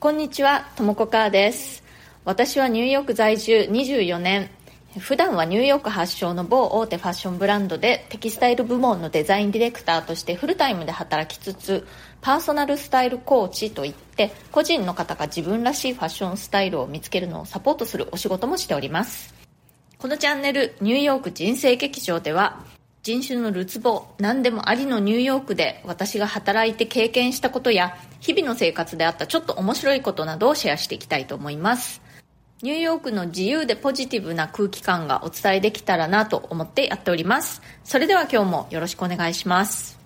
こんにちは、ともこかーです。私はニューヨーク在住24年。普段はニューヨーク発祥の某大手ファッションブランドでテキスタイル部門のデザインディレクターとしてフルタイムで働きつつパーソナルスタイルコーチといって個人の方が自分らしいファッションスタイルを見つけるのをサポートするお仕事もしておりますこのチャンネルニューヨーク人生劇場では人種のるつぼ何でもありのニューヨークで私が働いて経験したことや日々の生活であったちょっと面白いことなどをシェアしていきたいと思います。ニューヨークの自由でポジティブな空気感がお伝えできたらなと思ってやっております。それでは今日もよろしくお願いします。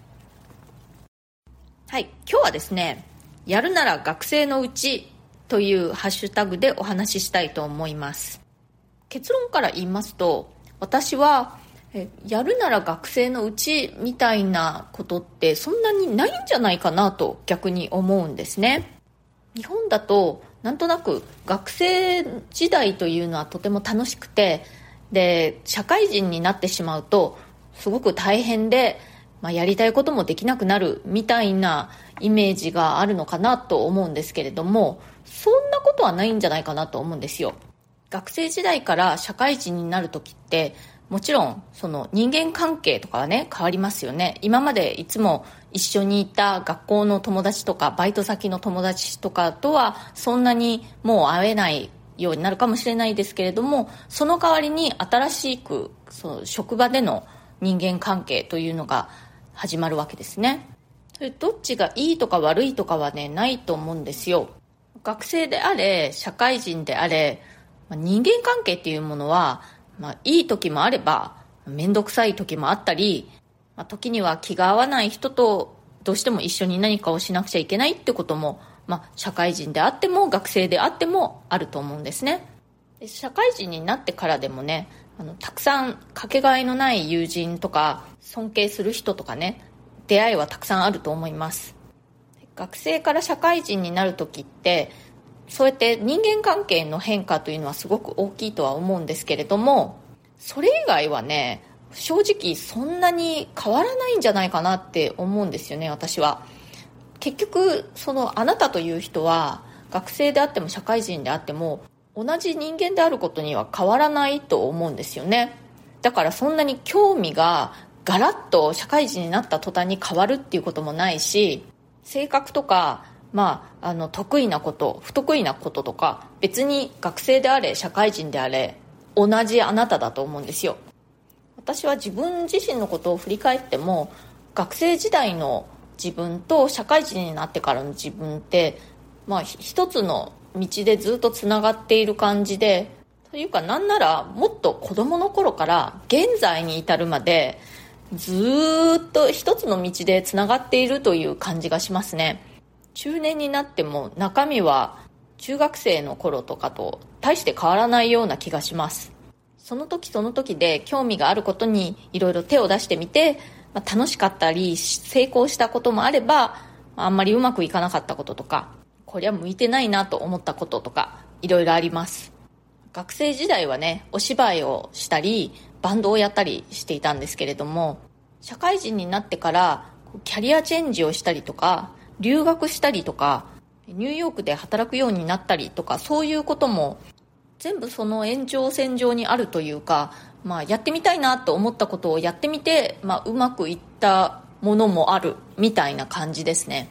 はい今日はですねやるなら学生のうちというハッシュタグでお話ししたいと思います。結論から言いますと私はえやるなら学生のうちみたいなことってそんなにないんじゃないかなと逆に思うんですね。日本だとなんとなく学生時代というのはとても楽しくてで社会人になってしまうとすごく大変で、まあ、やりたいこともできなくなるみたいなイメージがあるのかなと思うんですけれどもそんなことはないんじゃないかなと思うんですよ。学生時代から社会人になる時ってもちろんその人間関係とかはね変わりますよね。今までいつも一緒にいた学校の友達とかバイト先の友達とかとはそんなにもう会えないようになるかもしれないですけれどもその代わりに新しくその職場での人間関係というのが始まるわけですね。どっちがいいとか悪いとかはねないと思うんですよ。学生であれ社会人であれ人間関係っていうものはまあ、いい時もあれば、面倒くさい時もあったり、まあ、時には気が合わない人とどうしても一緒に何かをしなくちゃいけないってことも、まあ、社会人であっても学生であってもあると思うんですねで。社会人になってからでもね、あの、たくさんかけがえのない友人とか、尊敬する人とかね、出会いはたくさんあると思います。学生から社会人になる時って、そうやって人間関係の変化というのはすごく大きいとは思うんですけれどもそれ以外はね正直そんなに変わらないんじゃないかなって思うんですよね私は。結局そのあなたという人は学生であっても社会人であっても同じ人間であることには変わらないと思うんですよね。だからそんなに興味がガラッと社会人になった途端に変わるっていうこともないし性格とかまあ、あの得意なこと不得意なこととか別に学生であれ社会人であれ同じあなただと思うんですよ。私は自分自身のことを振り返っても学生時代の自分と社会人になってからの自分って、まあ、一つの道でずっとつながっている感じでというかなんならもっと子供の頃から現在に至るまでずっと一つの道でつながっているという感じがしますね。中年になっても中身は中学生の頃とかと大して変わらないような気がします。その時その時で興味があることにいろいろ手を出してみて、まあ、楽しかったり成功したこともあればあんまりうまくいかなかったこととかこりゃ向いてないなと思ったこととかいろいろあります。学生時代はねお芝居をしたりバンドをやったりしていたんですけれども社会人になってからキャリアチェンジをしたりとか留学したりとかニューヨークで働くようになったりとかそういうことも全部その延長線上にあるというか、まあ、やってみたいなと思ったことをやってみて、まあ、うまくいったものもあるみたいな感じですね。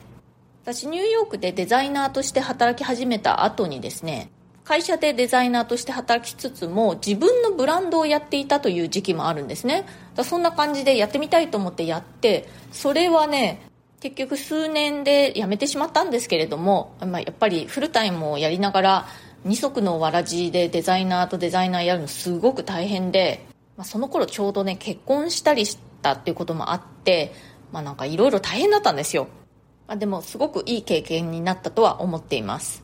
私ニューヨークでデザイナーとして働き始めた後にですね会社でデザイナーとして働きつつも自分のブランドをやっていたという時期もあるんですね。だそんな感じでやってみたいと思ってやってそれはね結局数年で辞めてしまったんですけれども、まあ、やっぱりフルタイムをやりながら二足のわらじでデザイナーとデザイナーやるのすごく大変で、まあ、その頃ちょうどね結婚したりしたっていうこともあってまあなんかいろいろ大変だったんですよ、まあ、でもすごくいい経験になったとは思っています。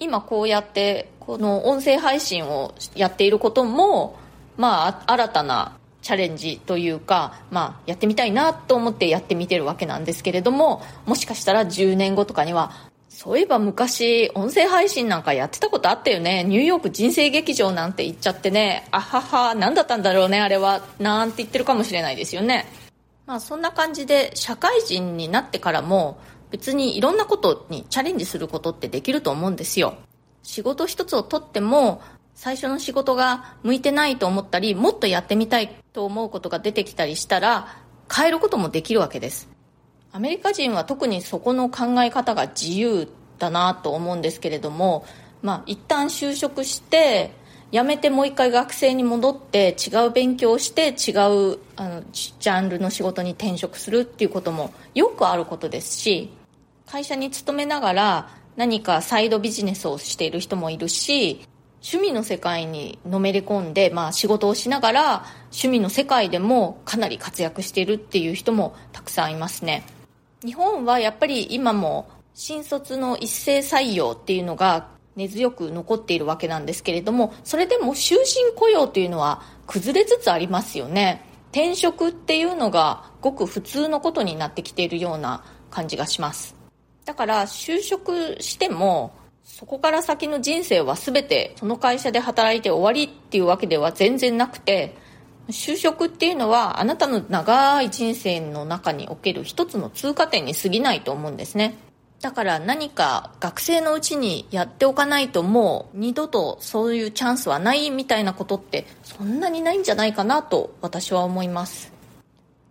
今こうやってこの音声配信をやっていることもまあ新たなチャレンジというか、まあ、やってみたいなと思ってやってみてるわけなんですけれどももしかしたら10年後とかにはそういえば昔音声配信なんかやってたことあったよね。ニューヨーク人生劇場なんて言っちゃってね。あはは何だったんだろうねあれは。なんて言ってるかもしれないですよね。まあそんな感じで社会人になってからも別にいろんなことにチャレンジすることってできると思うんですよ。仕事一つをとっても最初の仕事が向いてないと思ったりもっとやってみたいと思うことが出てきたりしたら変えることもできるわけです。アメリカ人は特にそこの考え方が自由だなと思うんですけれどもまあ一旦就職して辞めてもう一回学生に戻って違う勉強をして違うあのジャンルの仕事に転職するっていうこともよくあることですし会社に勤めながら何かサイドビジネスをしている人もいるし趣味の世界にのめり込んで、まあ、仕事をしながら趣味の世界でもかなり活躍しているっていう人もたくさんいますね。日本はやっぱり今も新卒の一斉採用っていうのが根強く残っているわけなんですけれどもそれでも終身雇用というのは崩れつつありますよね。転職っていうのがごく普通のことになってきているような感じがします。だから就職してもそこから先の人生は全てその会社で働いて終わりっていうわけでは全然なくて就職っていうのはあなたの長い人生の中における一つの通過点に過ぎないと思うんですね。だから何か学生のうちにやっておかないともう二度とそういうチャンスはないみたいなことってそんなにないんじゃないかなと私は思います。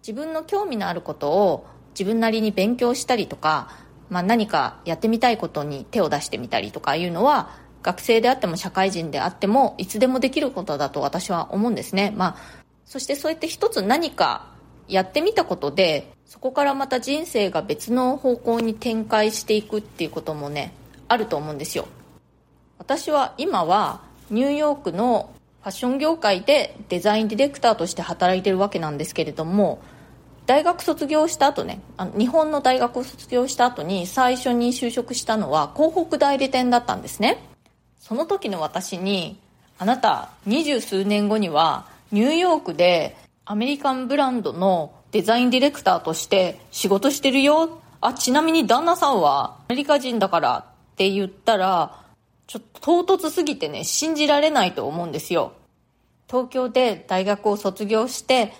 自分の興味のあることを自分なりに勉強したりとか、まあ、何かやってみたいことに手を出してみたりとかいうのは学生であっても社会人であってもいつでもできることだと私は思うんですね、まあ、そしてそうやって一つ何かやってみたことでそこからまた人生が別の方向に展開していくっていうこともねあると思うんですよ。私は今はニューヨークのファッション業界でデザインディレクターとして働いてるわけなんですけれども大学卒業した後ねあの日本の大学を卒業した後に最初に就職したのは広告代理店だったんですねその時の私にあなた二十数年後にはニューヨークでアメリカンブランドのデザインディレクターとして仕事してるよ。あ、ちなみに旦那さんはアメリカ人だからって言ったら、ちょっと唐突すぎてね、信じられないと思うんですよ。東京で大学を卒業して、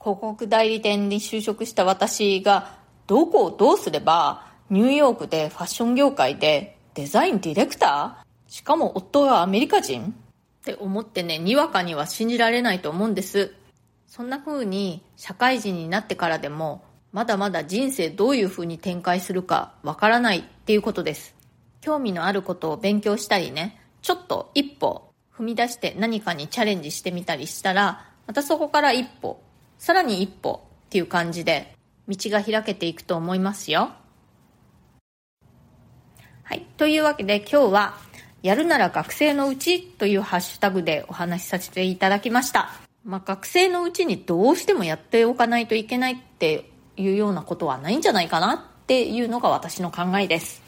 広告代理店に就職した私が、どこをどうすれば、ニューヨークでファッション業界でデザインディレクター？しかも夫がアメリカ人？って思ってね、にわかには信じられないと思うんです。そんな風に社会人になってからでもまだまだ人生どういう風に展開するかわからないっていうことです。興味のあることを勉強したりね、ちょっと一歩踏み出して何かにチャレンジしてみたりしたら、またそこから一歩、さらに一歩っていう感じで道が開けていくと思いますよ。はい。というわけで今日はやるなら学生のうちというハッシュタグでお話しさせていただきました。まあ、学生のうちにどうしてもやっておかないといけないっていうようなことはないんじゃないかなっていうのが私の考えです。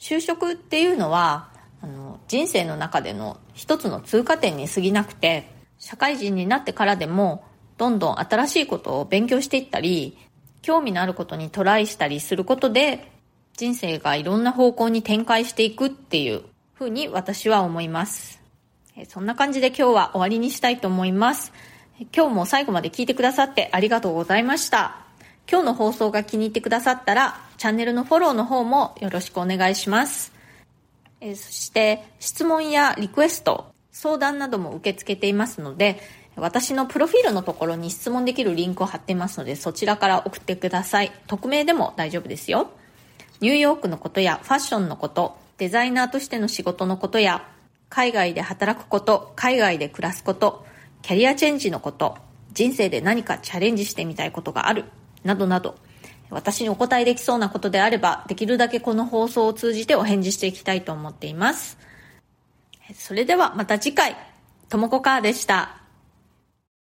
就職っていうのは、あの、人生の中での一つの通過点に過ぎなくて、社会人になってからでも、どんどん新しいことを勉強していったり、興味のあることにトライしたりすることで、人生がいろんな方向に展開していくっていうふうに私は思います。そんな感じで今日は終わりにしたいと思います。今日も最後まで聞いてくださってありがとうございました。今日の放送が気に入ってくださったら、チャンネルのフォローの方もよろしくお願いします。えそして、質問やリクエスト、相談なども受け付けていますので、私のプロフィールのところに質問できるリンクを貼ってますので、そちらから送ってください。匿名でも大丈夫ですよ。ニューヨークのことやファッションのこと、デザイナーとしての仕事のことや、海外で働くこと、海外で暮らすこと、キャリアチェンジのこと、人生で何かチャレンジしてみたいことがある、などなど、私にお答えできそうなことであれば、できるだけこの放送を通じてお返事していきたいと思っています。それではまた次回、ともこかーでした。